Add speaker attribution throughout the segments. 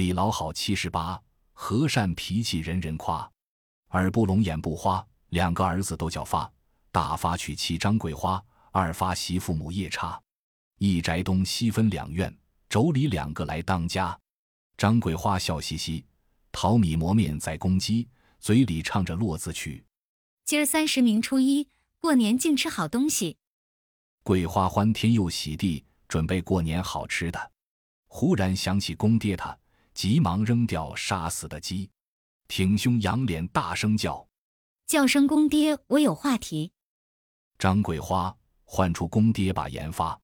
Speaker 1: 李老好七十八，和善脾气人人夸，耳不聋眼不花，两个儿子都叫发。大发娶妻张桂花，二发媳父母夜叉。一宅东西分两院，妯娌两个来当家。张桂花笑嘻嘻，淘米磨面在公鸡，嘴里唱着落字曲。
Speaker 2: 今儿三十明初一，过年净吃好东西。
Speaker 1: 桂花欢天又喜地，准备过年好吃的。忽然想起公爹，他急忙扔掉杀死的鸡，挺胸仰脸大声叫：“
Speaker 2: 叫声公爹，我有话题。”
Speaker 1: 张桂花唤出公爹把言发。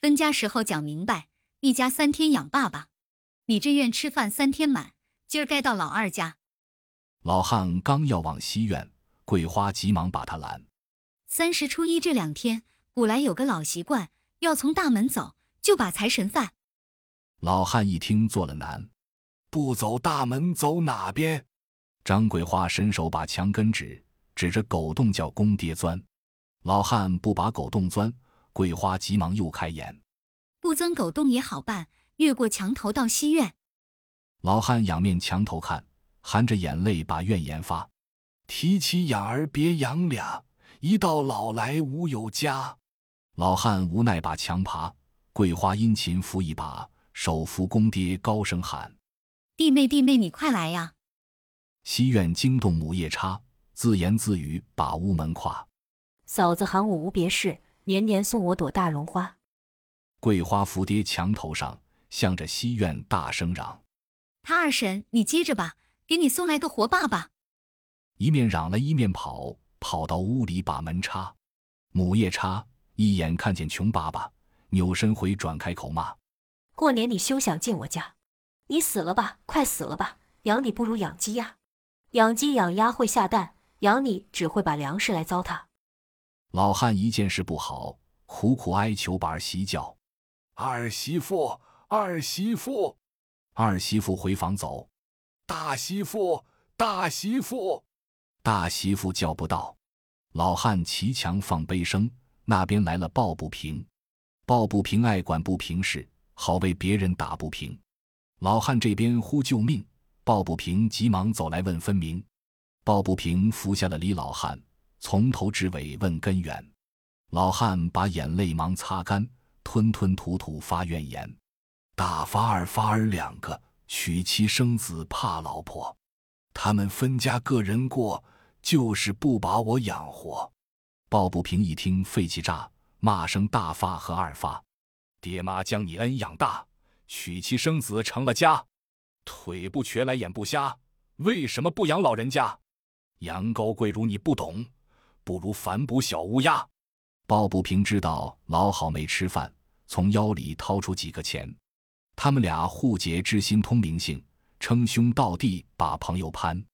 Speaker 2: 分家时候讲明白，一家三天养爸爸。你这院吃饭三天满，今儿该到老二家。
Speaker 1: 老汉刚要往西院，桂花急忙把他拦。
Speaker 2: 三十初一这两天，古来有个老习惯，要从大门走，就把财神犯。
Speaker 1: 老汉一听做了难，不走大门走哪边？张桂花伸手把墙根指，指着狗洞叫公爹钻。老汉不把狗洞钻。桂花急忙又开言：“
Speaker 2: 不钻狗洞也好办，越过墙头到西院。”
Speaker 1: 老汉仰面墙头看，含着眼泪把怨言发：“提起养儿别养俩，一到老来无有家。”老汉无奈把墙爬，桂花殷勤扶一把，手扶公爹高声喊：“
Speaker 2: 弟妹弟妹，你快来呀！”
Speaker 1: 西院惊动母夜叉，自言自语把屋门跨：“
Speaker 3: 嫂子喊我无别事。”年年送我朵大绒花，
Speaker 1: 桂花伏跌墙头上，向着西院大声嚷：“
Speaker 2: 他二婶，你接着吧，给你送来个活爸爸。”
Speaker 1: 一面嚷了一面跑，跑到屋里把门插。母夜叉一眼看见穷爸爸，扭身回转开口骂：“
Speaker 3: 过年你休想进我家！你死了吧，快死了吧！养你不如养鸡呀，养鸡养鸭会下蛋，养你只会把粮食来糟蹋。”
Speaker 1: 老汉一件事不好，苦苦哀求把儿媳叫：“二媳妇，二媳妇，二媳妇回房走。大媳妇，大媳妇，大媳妇叫不到。”老汉骑墙放悲声，那边来了抱不平。抱不平爱管不平事，好为别人打不平。老汉这边呼救命，抱不平急忙走来问分明。抱不平扶下了李老汉。从头至尾问根源，老汉把眼泪忙擦干，吞吞吐吐发怨言：大发二发儿两个娶妻生子怕老婆，他们分家个人过，就是不把我养活。鲍不平一听肺气炸，骂声大发和二发，爹妈将你恩养大，娶妻生子成了家，腿不瘸来眼不瞎，为什么不养老人家？杨高贵如你不懂。不如反哺小乌鸦。鲍不平知道老好没吃饭，从腰里掏出几个钱。他们俩互结知心通明性，称兄道弟把朋友攀。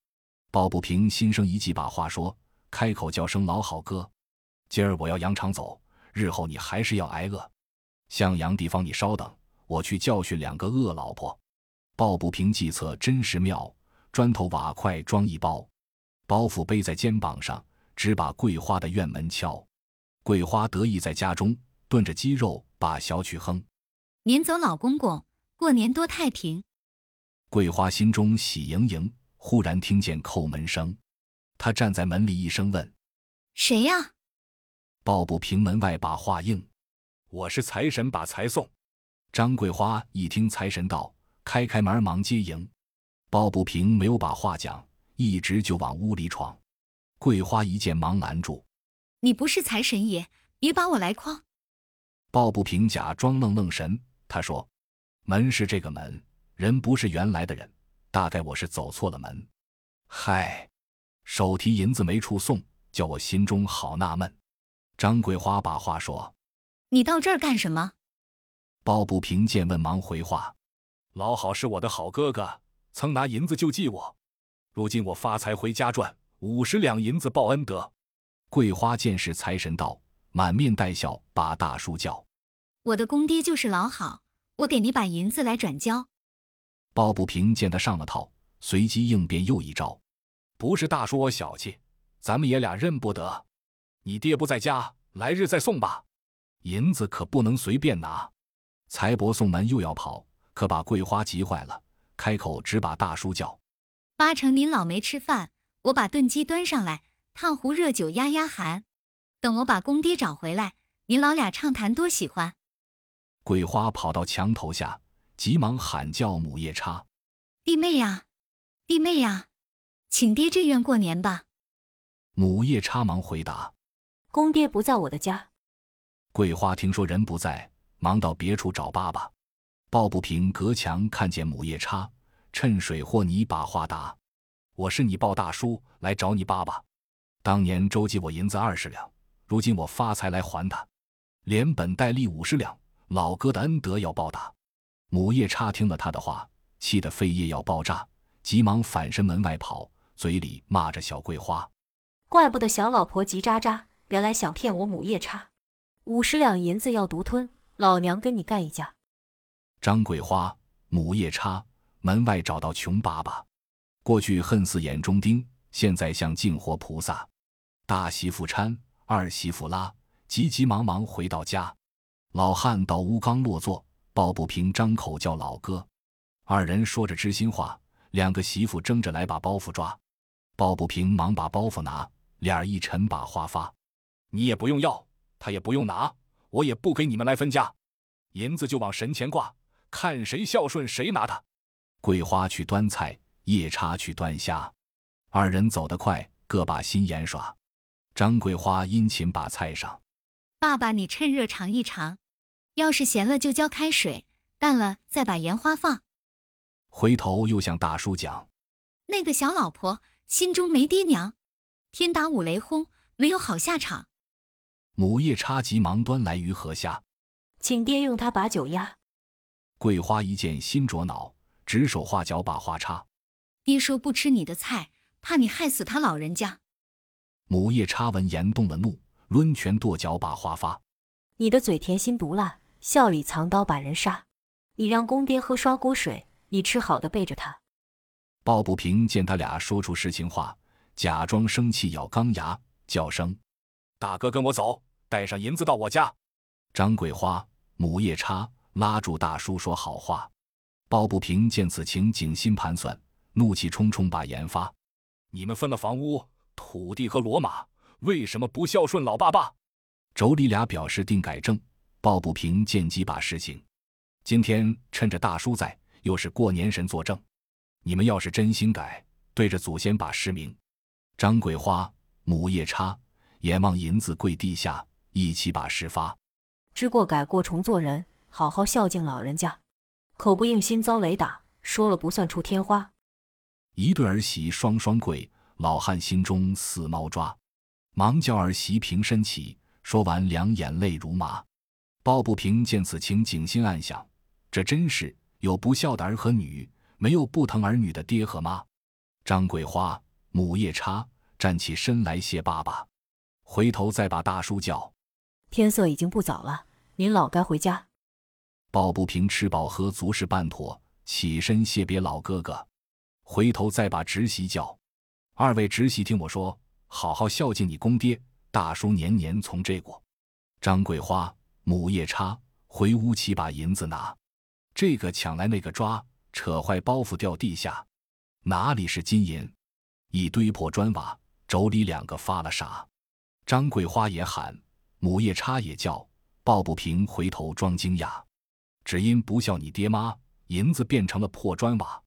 Speaker 1: 鲍不平心生一计，把话说，开口叫声老好哥，今儿我要扬长走，日后你还是要挨饿。向阳地方，你稍等，我去教训两个恶老婆。抱不平计策真是妙，砖头瓦块装一包，包袱背在肩膀上。只把桂花的院门敲，桂花得意在家中炖着鸡肉，把小曲哼。
Speaker 2: 撵走老公公，过年多太平。
Speaker 1: 桂花心中喜盈盈，忽然听见叩门声，她站在门里，一声问：“
Speaker 2: 谁呀？”
Speaker 1: 抱不平门外把话应：“我是财神，把财送。”张桂花一听财神到，开开门忙接迎。鲍不平没有把话讲，一直就往屋里闯。桂花一见，忙拦住：“
Speaker 2: 你不是财神爷，别把我来诓。”
Speaker 1: 鲍不平假装愣愣神，他说：“门是这个门，人不是原来的人，大概我是走错了门。”嗨，手提银子没处送，叫我心中好纳闷。张桂花把话说：“
Speaker 2: 你到这儿干什么？”
Speaker 1: 鲍不平见问，忙回话：“老好是我的好哥哥，曾拿银子救济我，如今我发财回家赚。”五十两银子报恩德。桂花见是财神到，满面带笑，把大叔叫：“
Speaker 2: 我的公爹就是老好，我给你把银子来转交。”
Speaker 1: 鲍不平见他上了套，随机应变又一招：“不是大叔我小气，咱们爷俩认不得。你爹不在家，来日再送吧。银子可不能随便拿。”财帛送门又要跑，可把桂花急坏了，开口只把大叔叫。
Speaker 2: 八成您老没吃饭，我把炖鸡端上来，烫壶热酒压压寒。等我把公爹找回来，您老俩畅谈多喜欢。
Speaker 1: 桂花跑到墙头下，急忙喊叫母夜叉：“
Speaker 2: 弟妹呀，弟妹呀，请爹这院过年吧。”
Speaker 1: 母夜叉忙回答：“
Speaker 3: 公爹不在我的家。”
Speaker 1: 桂花听说人不在，忙到别处找爸爸。抱不平隔墙看见母夜叉，趁水和泥把话答：“我是你鲍大叔，来找你爸爸。当年周济我银子二十两，如今我发财来还他，连本带利五十两。”老哥的恩德要报答。母夜叉听了他的话，气得肺叶要爆炸，急忙反身门外跑，嘴里骂着小桂花：“
Speaker 3: 怪不得小老婆急喳喳，原来想骗我母夜叉。五十两银子要独吞，老娘跟你干一架！”
Speaker 1: 张桂花、母夜叉门外找到穷爸爸，过去恨似眼中钉，现在像净活菩萨。大媳妇搀，二媳妇拉，急急忙忙回到家。老汉到屋刚落座，抱不平张口叫老哥，二人说着知心话，两个媳妇争着来把包袱抓，抱不平忙把包袱拿，脸一沉把话发：“你也不用要，他也不用拿，我也不给你们来分家，银子就往神前挂，看谁孝顺谁拿他。”桂花去端菜，夜叉去端虾，二人走得快，各把心眼耍。张桂花殷勤把菜上，
Speaker 2: 爸爸你趁热尝一尝。要是咸了就浇开水，淡了再把盐花放。
Speaker 1: 回头又向大叔讲：“
Speaker 2: 那个小老婆心中没爹娘，天打五雷轰，没有好下场。”
Speaker 1: 母夜叉急忙端来鱼和虾，
Speaker 3: 请爹用它把酒压。
Speaker 1: 桂花一见心着恼，指手画脚把花插：“
Speaker 2: 爹说不吃你的菜，怕你害死他老人家。”
Speaker 1: 母夜叉闻言动了怒，抡拳跺脚把花发：“
Speaker 3: 你的嘴甜心毒辣。”笑里藏刀把人杀，你让公爹喝刷锅水，你吃好的背着他。
Speaker 1: 鲍不平见他俩说出实情话，假装生气，咬钢牙，叫声：“大哥，跟我走，带上银子到我家。”张桂花、母夜叉拉住大叔说好话。鲍不平见此情，景心盘算，怒气冲冲把言发：“你们分了房屋、土地和骡马，为什么不孝顺老爸爸？”妯娌俩表示定改正。抱不平见机把事情，今天趁着大叔在，又是过年神作证，你们要是真心改，对着祖先把实名。张桂花、母夜叉眼望银子跪地下，一起把事发。
Speaker 3: 知过改过重做人，好好孝敬老人家。口不应心遭雷打，说了不算出天花。
Speaker 1: 一对儿媳双双跪，老汉心中似猫抓，忙叫儿媳平身起，说完两眼泪如麻。鲍不平见此情，景心暗想：这真是有不孝的儿和女，没有不疼儿女的爹和妈。张桂花、母夜叉站起身来谢爸爸，回头再把大叔叫。
Speaker 3: 天色已经不早了，您老该回家。
Speaker 1: 抱不平吃饱喝足是办妥，起身谢别老哥哥，回头再把侄媳叫。二位侄媳听我说，好好孝敬你公爹。大叔年年从这过。张桂花。母夜叉回屋起把银子拿，这个抢来那个抓，扯坏包袱掉地下，哪里是金银？一堆破砖瓦，妯娌两个发了傻。张桂花也喊，母夜叉也叫，抱不平回头装惊讶，只因不孝你爹妈，银子变成了破砖瓦。